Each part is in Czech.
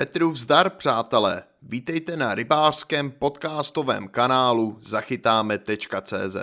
Petru vzdar, přátelé. Vítejte na rybářském podcastovém kanálu zachytáme.cz.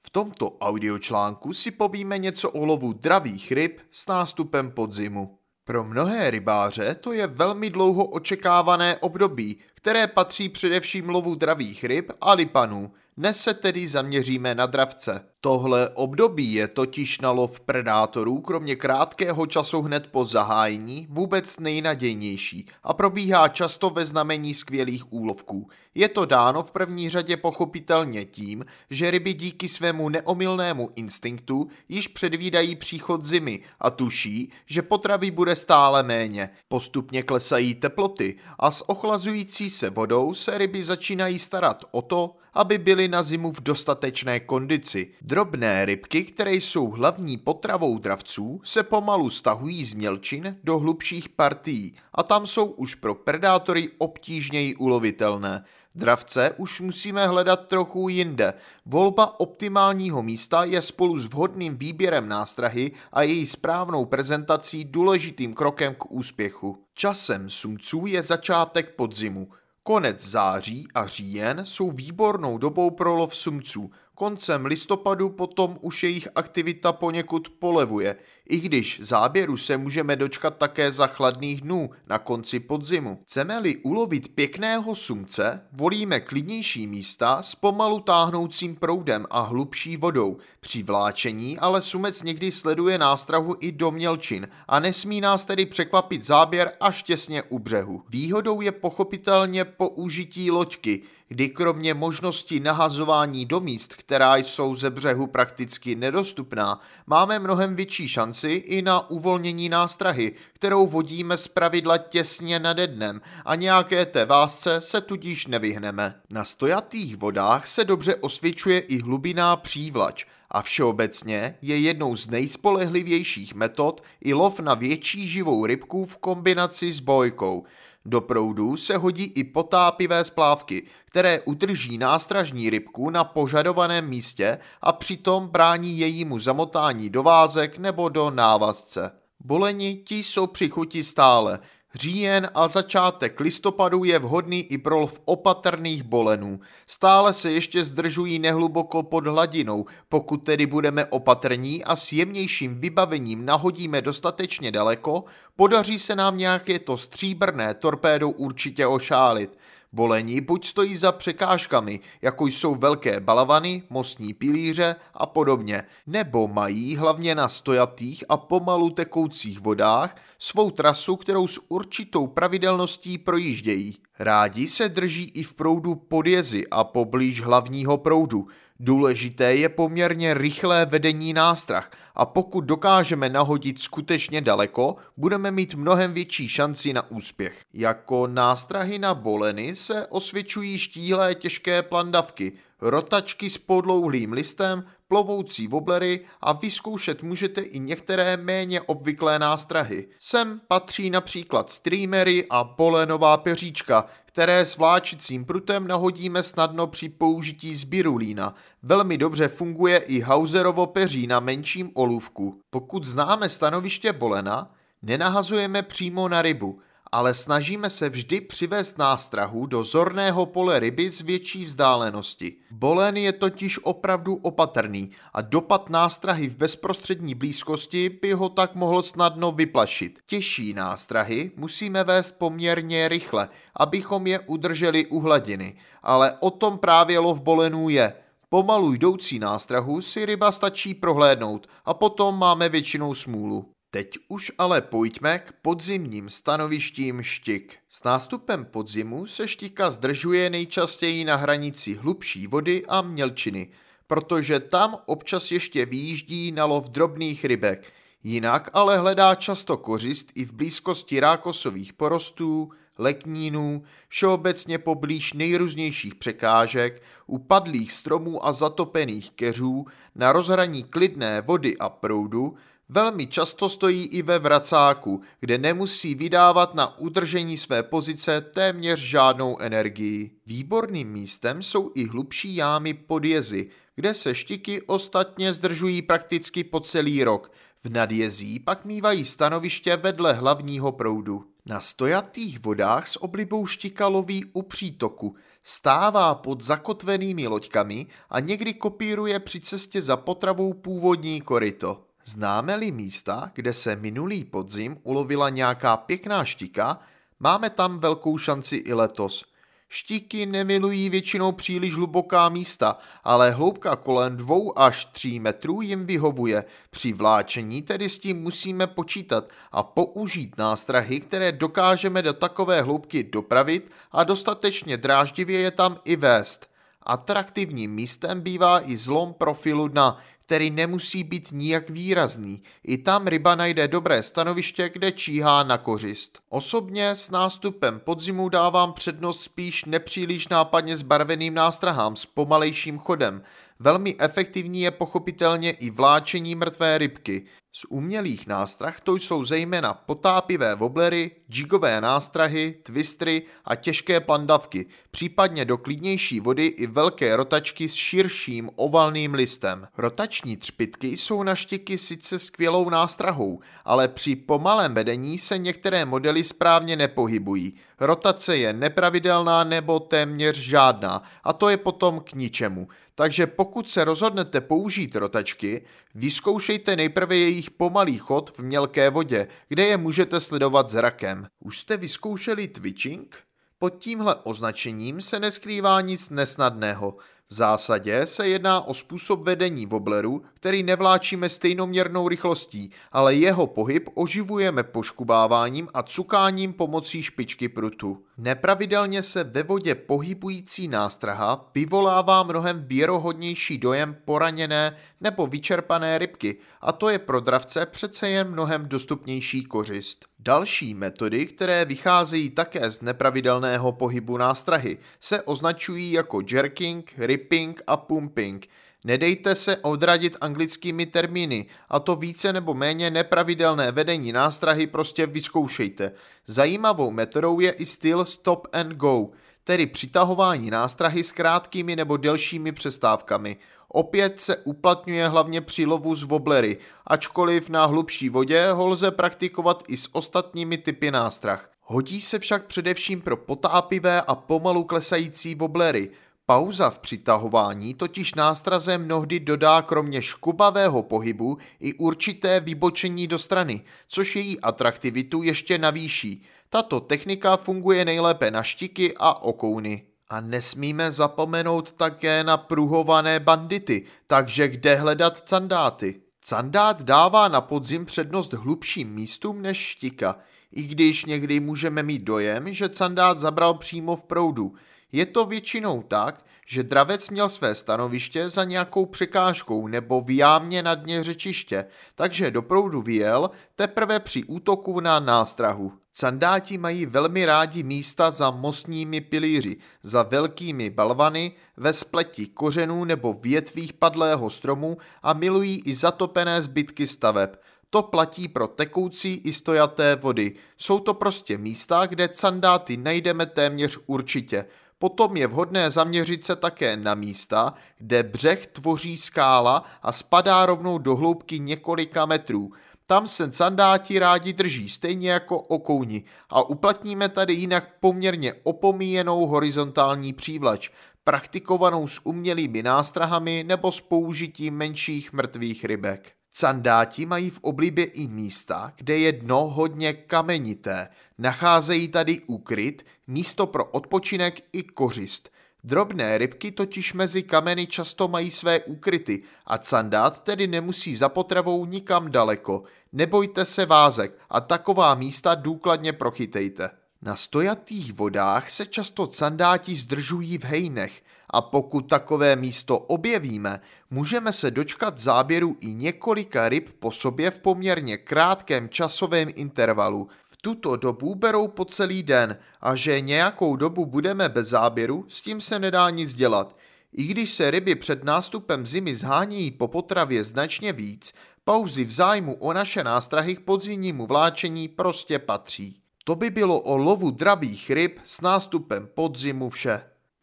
V tomto audiočlánku si povíme něco o lovu dravých ryb s nástupem podzimu. Pro mnohé rybáře to je velmi dlouho očekávané období, které patří především lovu dravých ryb a lipanů. Dnes se tedy zaměříme na dravce. Tohle období je totiž na lov predátorů, kromě krátkého času hned po zahájení, vůbec nejnadějnější a probíhá často ve znamení skvělých úlovků. Je to dáno v první řadě pochopitelně tím, že ryby díky svému neomylnému instinktu již předvídají příchod zimy a tuší, že potravy bude stále méně. Postupně klesají teploty a s ochlazující se vodou se ryby začínají starat o to, aby byly na zimu v dostatečné kondici. Drobné rybky, které jsou hlavní potravou dravců, se pomalu stahují z mělčin do hlubších partií a tam jsou už pro predátory obtížněji ulovitelné. Dravce už musíme hledat trochu jinde. Volba optimálního místa je spolu s vhodným výběrem nástrahy a její správnou prezentací důležitým krokem k úspěchu. Časem sumců je začátek podzimu. Konec září a říjen jsou výbornou dobou pro lov sumců – Koncem listopadu potom už jejich aktivita poněkud polevuje, i když záběru se můžeme dočkat také za chladných dnů na konci podzimu. Chceme-li ulovit pěkného sumce, volíme klidnější místa s pomalu táhnoucím proudem a hlubší vodou. Při vláčení ale sumec někdy sleduje nástrahu i do mělčin a nesmí nás tedy překvapit záběr až těsně u břehu. Výhodou je pochopitelně použití loďky, kdy kromě možnosti nahazování do míst, která jsou ze břehu prakticky nedostupná, máme mnohem větší šanci i na uvolnění nástrahy, kterou vodíme z pravidla těsně nad dnem a nějaké té vásce se tudíž nevyhneme. Na stojatých vodách se dobře osvědčuje i hlubiná přívlač, a všeobecně je jednou z nejspolehlivějších metod i lov na větší živou rybku v kombinaci s bojkou. Do proudu se hodí i potápivé splávky, které udrží nástražní rybku na požadovaném místě a přitom brání jejímu zamotání do vázek nebo do návazce. Boleni ti jsou při chuti stále, Říjen a začátek listopadu je vhodný i pro lov opatrných bolenů. Stále se ještě zdržují nehluboko pod hladinou, pokud tedy budeme opatrní a s jemnějším vybavením nahodíme dostatečně daleko, podaří se nám nějaké to stříbrné torpédou určitě ošálit. Bolení buď stojí za překážkami, jako jsou velké balavany, mostní pilíře a podobně, nebo mají hlavně na stojatých a pomalu tekoucích vodách svou trasu, kterou s určitou pravidelností projíždějí. Rádi se drží i v proudu podjezy a poblíž hlavního proudu, Důležité je poměrně rychlé vedení nástrah a pokud dokážeme nahodit skutečně daleko, budeme mít mnohem větší šanci na úspěch. Jako nástrahy na boleny se osvědčují štíhlé těžké plandavky, rotačky s podlouhlým listem, plovoucí woblery a vyzkoušet můžete i některé méně obvyklé nástrahy. Sem patří například streamery a polenová peříčka, které s vláčicím prutem nahodíme snadno při použití zbirulína. Velmi dobře funguje i Hauserovo peří na menším olůvku. Pokud známe stanoviště bolena, nenahazujeme přímo na rybu – ale snažíme se vždy přivést nástrahu do zorného pole ryby z větší vzdálenosti. Bolen je totiž opravdu opatrný a dopad nástrahy v bezprostřední blízkosti by ho tak mohl snadno vyplašit. Těžší nástrahy musíme vést poměrně rychle, abychom je udrželi u hladiny, ale o tom právě lov bolenů je – Pomalu jdoucí nástrahu si ryba stačí prohlédnout a potom máme většinou smůlu. Teď už ale pojďme k podzimním stanovištím štik. S nástupem podzimu se štika zdržuje nejčastěji na hranici hlubší vody a mělčiny, protože tam občas ještě výjíždí na lov drobných rybek, jinak ale hledá často kořist i v blízkosti rákosových porostů, leknínů, všeobecně poblíž nejrůznějších překážek, upadlých stromů a zatopených keřů, na rozhraní klidné vody a proudu, Velmi často stojí i ve vracáku, kde nemusí vydávat na udržení své pozice téměř žádnou energii. Výborným místem jsou i hlubší jámy podjezy, kde se štiky ostatně zdržují prakticky po celý rok. V nadjezí pak mývají stanoviště vedle hlavního proudu. Na stojatých vodách s oblibou štika loví u přítoku, stává pod zakotvenými loďkami a někdy kopíruje při cestě za potravou původní koryto. Známe-li místa, kde se minulý podzim ulovila nějaká pěkná štika, máme tam velkou šanci i letos – Štíky nemilují většinou příliš hluboká místa, ale hloubka kolem dvou až tří metrů jim vyhovuje. Při vláčení tedy s tím musíme počítat a použít nástrahy, které dokážeme do takové hloubky dopravit a dostatečně dráždivě je tam i vést. Atraktivním místem bývá i zlom profilu dna, který nemusí být nijak výrazný. I tam ryba najde dobré stanoviště, kde číhá na kořist. Osobně s nástupem podzimu dávám přednost spíš nepříliš nápadně zbarveným nástrahám s pomalejším chodem. Velmi efektivní je pochopitelně i vláčení mrtvé rybky. Z umělých nástrah to jsou zejména potápivé woblery, jigové nástrahy, twistry a těžké plandavky, případně do klidnější vody i velké rotačky s širším ovalným listem. Rotační třpitky jsou na štiky sice skvělou nástrahou, ale při pomalém vedení se některé modely správně nepohybují. Rotace je nepravidelná nebo téměř žádná a to je potom k ničemu. Takže pokud se rozhodnete použít rotačky, vyzkoušejte nejprve jejich pomalý chod v mělké vodě, kde je můžete sledovat zrakem. Už jste vyzkoušeli twitching? Pod tímhle označením se neskrývá nic nesnadného. V zásadě se jedná o způsob vedení wobleru, který nevláčíme stejnoměrnou rychlostí, ale jeho pohyb oživujeme poškubáváním a cukáním pomocí špičky prutu. Nepravidelně se ve vodě pohybující nástraha vyvolává mnohem věrohodnější dojem poraněné nebo vyčerpané rybky a to je pro dravce přece jen mnohem dostupnější kořist. Další metody, které vycházejí také z nepravidelného pohybu nástrahy, se označují jako jerking, ripping a pumping. Nedejte se odradit anglickými termíny a to více nebo méně nepravidelné vedení nástrahy prostě vyzkoušejte. Zajímavou metodou je i styl stop and go, tedy přitahování nástrahy s krátkými nebo delšími přestávkami. Opět se uplatňuje hlavně při lovu z woblery, ačkoliv na hlubší vodě ho lze praktikovat i s ostatními typy nástrah. Hodí se však především pro potápivé a pomalu klesající woblery. Pauza v přitahování totiž nástraze mnohdy dodá kromě škubavého pohybu i určité vybočení do strany, což její atraktivitu ještě navýší. Tato technika funguje nejlépe na štiky a okouny. A nesmíme zapomenout také na pruhované bandity, takže kde hledat candáty? Candát dává na podzim přednost hlubším místům než štika, i když někdy můžeme mít dojem, že candát zabral přímo v proudu. Je to většinou tak, že dravec měl své stanoviště za nějakou překážkou nebo v jámě na dně řečiště, takže do proudu vyjel teprve při útoku na nástrahu. Sandáti mají velmi rádi místa za mostními pilíři, za velkými balvany, ve spleti kořenů nebo větvích padlého stromu a milují i zatopené zbytky staveb. To platí pro tekoucí i stojaté vody. Jsou to prostě místa, kde sandáty najdeme téměř určitě. Potom je vhodné zaměřit se také na místa, kde břeh tvoří skála a spadá rovnou do hloubky několika metrů. Tam se sandáti rádi drží, stejně jako okouni a uplatníme tady jinak poměrně opomíjenou horizontální přívlač, praktikovanou s umělými nástrahami nebo s použitím menších mrtvých rybek. Sandáti mají v oblibě i místa, kde je dno hodně kamenité. Nacházejí tady úkryt, místo pro odpočinek i kořist. Drobné rybky totiž mezi kameny často mají své úkryty a sandát tedy nemusí za potravou nikam daleko. Nebojte se vázek a taková místa důkladně prochytejte. Na stojatých vodách se často sandáti zdržují v hejnech a pokud takové místo objevíme, můžeme se dočkat záběru i několika ryb po sobě v poměrně krátkém časovém intervalu. Tuto dobu berou po celý den a že nějakou dobu budeme bez záběru, s tím se nedá nic dělat. I když se ryby před nástupem zimy zhánějí po potravě značně víc, pauzy v zájmu o naše nástrahy k podzimnímu vláčení prostě patří. To by bylo o lovu dravých ryb s nástupem podzimu vše.